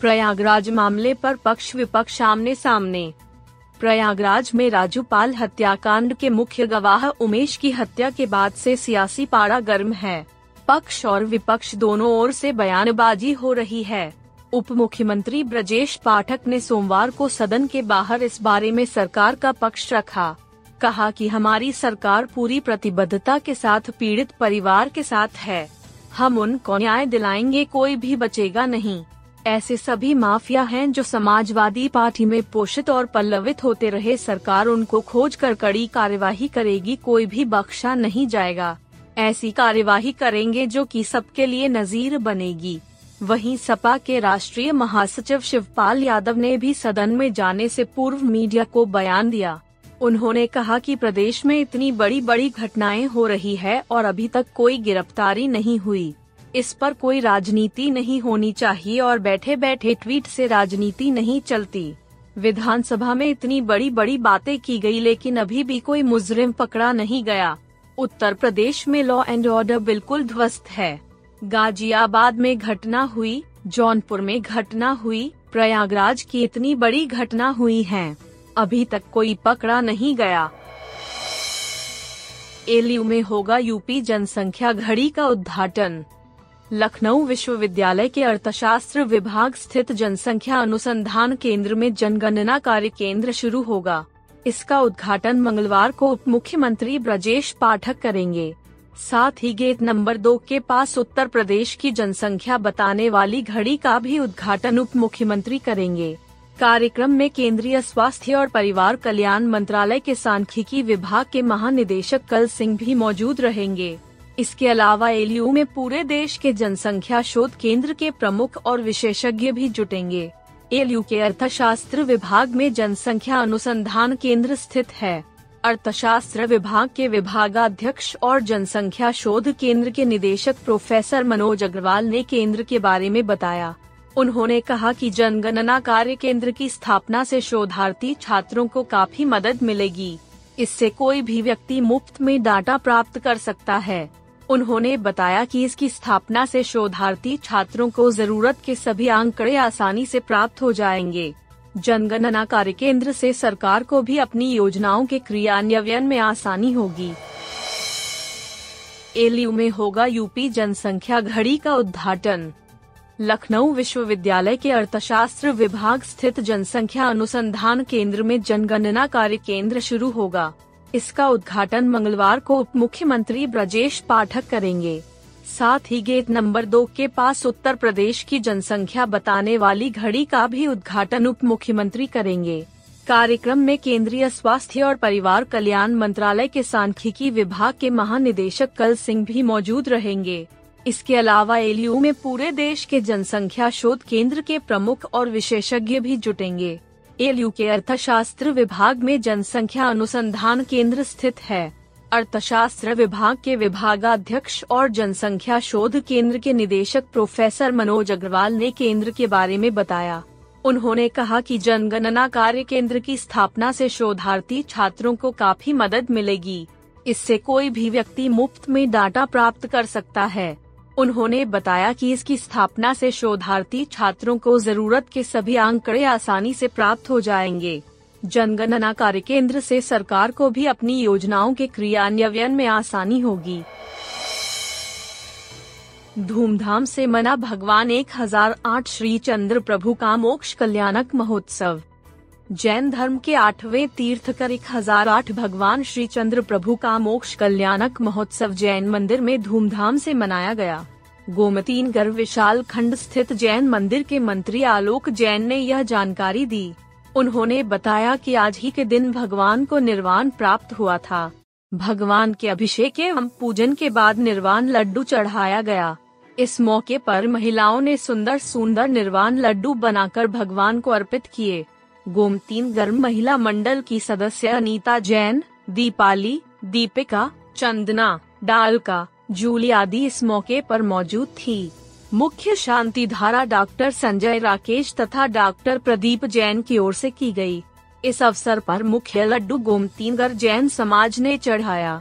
प्रयागराज मामले पर पक्ष विपक्ष आमने सामने। प्रयागराज में राजूपाल हत्याकांड के मुख्य गवाह उमेश की हत्या के बाद से सियासी पारा गर्म है। पक्ष और विपक्ष दोनों ओर से बयानबाजी हो रही है। उप मुख्यमंत्री ब्रजेश पाठक ने सोमवार को सदन के बाहर इस बारे में सरकार का पक्ष रखा। कहा कि हमारी सरकार पूरी प्रतिबद्धता के साथ, पीड़ित परिवार के साथ है। हम उनको न्याय दिलाएँगे, कोई भी बचेगा नहीं। ऐसे सभी माफिया हैं जो समाजवादी पार्टी में पोषित और पल्लवित होते रहे। सरकार उनको खोज कर कड़ी कार्यवाही करेगी, कोई भी बख्शा नहीं जाएगा। ऐसी कार्यवाही करेंगे जो कि सबके लिए नजीर बनेगी। वहीं सपा के राष्ट्रीय महासचिव शिवपाल यादव ने भी सदन में जाने से पूर्व मीडिया को बयान दिया। उन्होंने कहा कि प्रदेश में इतनी बड़ी बड़ी घटनाएँ हो रही है और अभी तक कोई गिरफ्तारी नहीं हुई। इस पर कोई राजनीति नहीं होनी चाहिए और बैठे बैठे ट्वीट से राजनीति नहीं चलती। विधानसभा में इतनी बड़ी बड़ी बातें की गई, लेकिन अभी भी कोई मुजरिम पकड़ा नहीं गया। उत्तर प्रदेश में लॉ एंड ऑर्डर बिल्कुल ध्वस्त है। गाजियाबाद में घटना हुई, जौनपुर में घटना हुई, प्रयागराज की इतनी बड़ी घटना हुई है। अभी तक कोई पकड़ा नहीं गया। एलयू में होगा यूपी जनसंख्या घड़ी का उद्घाटन। लखनऊ विश्वविद्यालय के अर्थशास्त्र विभाग स्थित जनसंख्या अनुसंधान केंद्र में जनगणना कार्य केंद्र शुरू होगा। इसका उद्घाटन मंगलवार को उप मुख्यमंत्री ब्रजेश पाठक करेंगे। साथ ही गेट नंबर दो के पास उत्तर प्रदेश की जनसंख्या बताने वाली घड़ी का भी उद्घाटन उप मुख्यमंत्री करेंगे। कार्यक्रम में केंद्रीय स्वास्थ्य और परिवार कल्याण मंत्रालय के सांख्यिकी विभाग के महानिदेशक कल सिंह भी मौजूद रहेंगे। इसके अलावा एलयू में पूरे देश के जनसंख्या शोध केंद्र के प्रमुख और विशेषज्ञ भी जुटेंगे। एलयू के अर्थशास्त्र विभाग में जनसंख्या अनुसंधान केंद्र स्थित है। अर्थशास्त्र विभाग के विभागाध्यक्ष और जनसंख्या शोध केंद्र के निदेशक प्रोफेसर मनोज अग्रवाल ने केंद्र के बारे में बताया। उन्होंने कहा कि जनगणना कार्य केंद्र की स्थापना से शोधार्थी छात्रों को काफ़ी मदद मिलेगी। इससे कोई भी व्यक्ति मुफ़्त में डाटा प्राप्त कर सकता है। उन्होंने बताया कि इसकी स्थापना से शोधार्थी छात्रों को ज़रूरत के सभी आंकड़े आसानी से प्राप्त हो जाएँगे। जनगणना कार्य केंद्र से सरकार को भी अपनी योजनाओं के क्रियान्वयन में आसानी होगी। एलयू में होगा यूपी जनसंख्या घड़ी का उद्घाटन। लखनऊ विश्वविद्यालय के अर्थशास्त्र विभाग स्थित जनसंख्या अनुसंधान केंद्र में जनगणना कार्य केंद्र शुरू होगा। इसका उद्घाटन मंगलवार को उप मुख्यमंत्री ब्रजेश पाठक करेंगे। साथ ही गेट नंबर दो के पास उत्तर प्रदेश की जनसंख्या बताने वाली घड़ी का भी उद्घाटन उप मुख्यमंत्री करेंगे। कार्यक्रम में केंद्रीय स्वास्थ्य और परिवार कल्याण मंत्रालय के सांख्यिकी विभाग के महानिदेशक कल सिंह भी मौजूद रहेंगे। इसके अलावा एलयू में पूरे देश के जनसंख्या शोध केंद्र के प्रमुख और विशेषज्ञ भी जुटेंगे। एलयू के अर्थशास्त्र विभाग में जनसंख्या अनुसंधान केंद्र स्थित है। अर्थशास्त्र विभाग के विभागाध्यक्ष और जनसंख्या शोध केंद्र के निदेशक प्रोफेसर मनोज अग्रवाल ने केंद्र के बारे में बताया। उन्होंने कहा कि जनगणना कार्य केंद्र की स्थापना से शोधार्थी छात्रों को काफ़ी मदद मिलेगी। इससे कोई भी व्यक्ति मुफ़्त में डाटा प्राप्त कर सकता है। उन्होंने बताया कि इसकी स्थापना से शोधार्थी छात्रों को ज़रूरत के सभी आंकड़े आसानी से प्राप्त हो जाएँगे। जनगणना कार्य केंद्र से सरकार को भी अपनी योजनाओं के क्रियान्वयन में आसानी होगी। धूमधाम से मना भगवान एक हज़ार आठ श्री चंद्र प्रभु का मोक्ष कल्याणक महोत्सव। जैन धर्म के आठवें तीर्थकर एक हज़ार आठ भगवान श्री चंद्र प्रभु का मोक्ष कल्याणक महोत्सव जैन मंदिर में धूमधाम से मनाया गया। गोमती नगर विशाल खंड स्थित जैन मंदिर के मंत्री आलोक जैन ने यह जानकारी दी। उन्होंने बताया कि आज ही के दिन भगवान को निर्वाण प्राप्त हुआ था। भगवान के अभिषेक एवं पूजन के बाद निर्वाण लड्डू चढ़ाया गया। इस मौके पर महिलाओं ने सुंदर सुंदर निर्वाण लड्डू बनाकर भगवान को अर्पित किए। गोमतीन गर्म महिला मंडल की सदस्य अनीता जैन दीपाली दीपिका चंदना डालका जूली आदि इस मौके पर मौजूद थी। मुख्य शांति धारा डॉक्टर संजय राकेश तथा डॉक्टर प्रदीप जैन की ओर से की गई। इस अवसर पर मुख्य लड्डू गोमतीनगर जैन समाज ने चढ़ाया।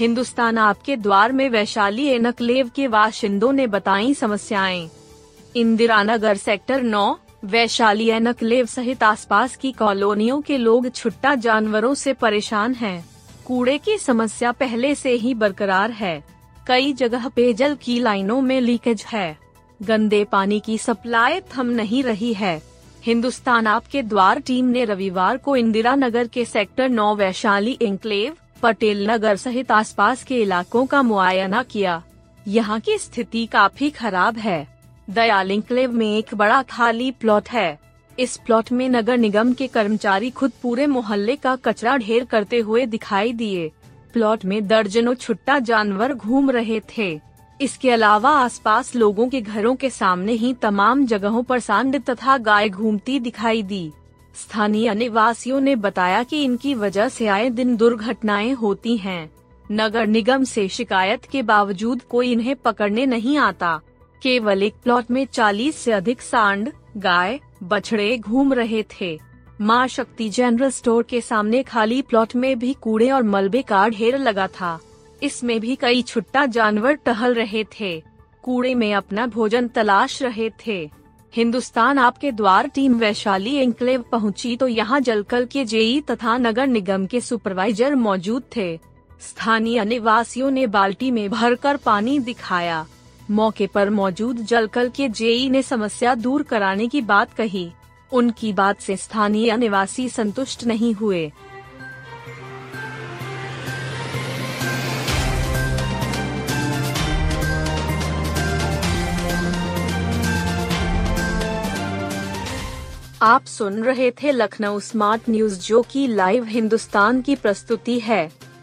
हिंदुस्तान आपके द्वार में वैशाली एनकलेव के बाशिंदों ने बताई समस्याएँ। इंदिरा नगर सेक्टर 9, वैशाली एनकलेव सहित आसपास की कॉलोनियों के लोग छुट्टा जानवरों से परेशान हैं। कूड़े की समस्या पहले से ही बरकरार है। कई जगह पेयजल की लाइनों में लीकेज है। गंदे पानी की सप्लाई थम नहीं रही है। हिंदुस्तान आपके द्वार टीम ने रविवार को इंदिरा नगर के सेक्टर 9 वैशाली इंक्लेव पटेल नगर सहित आसपास के इलाकों का मुआयना किया। यहाँ की स्थिति काफ़ी खराब है। दयाल इंक्लेव में एक बड़ा खाली प्लॉट है। इस प्लॉट में नगर निगम के कर्मचारी खुद पूरे मोहल्ले का कचरा ढेर करते हुए दिखाई दिए। प्लॉट में दर्जनों छुट्टा जानवर घूम रहे थे। इसके अलावा आसपास लोगों के घरों के सामने ही तमाम जगहों पर सांड तथा गाय घूमती दिखाई दी। स्थानीय निवासियों ने बताया कि इनकी वजह से आए दिन दुर्घटनाएँ होती हैं। नगर निगम से शिकायत के बावजूद कोई इन्हें पकड़ने नहीं आता। केवल एक प्लॉट में 40 से अधिक सांड, गाय, बछड़े घूम रहे थे। माँ शक्ति जनरल स्टोर के सामने खाली प्लॉट में भी कूड़े और मलबे का ढेर लगा था। इसमें भी कई छुट्टा जानवर टहल रहे थे। कूड़े में अपना भोजन तलाश रहे थे। हिंदुस्तान आपके द्वार टीम वैशाली एंक्लेव पहुँची तो यहाँ जलकल के जेई तथा नगर निगम के सुपरवाइजर मौजूद थे। स्थानीय निवासियों ने बाल्टी में भरकर पानी दिखाया। मौके पर मौजूद जलकल के जेई ने समस्या दूर कराने की बात कही। उनकी बात से स्थानीय निवासी संतुष्ट नहीं हुए। आप सुन रहे थे लखनऊ स्मार्ट न्यूज़, जो की लाइव हिंदुस्तान की प्रस्तुति है।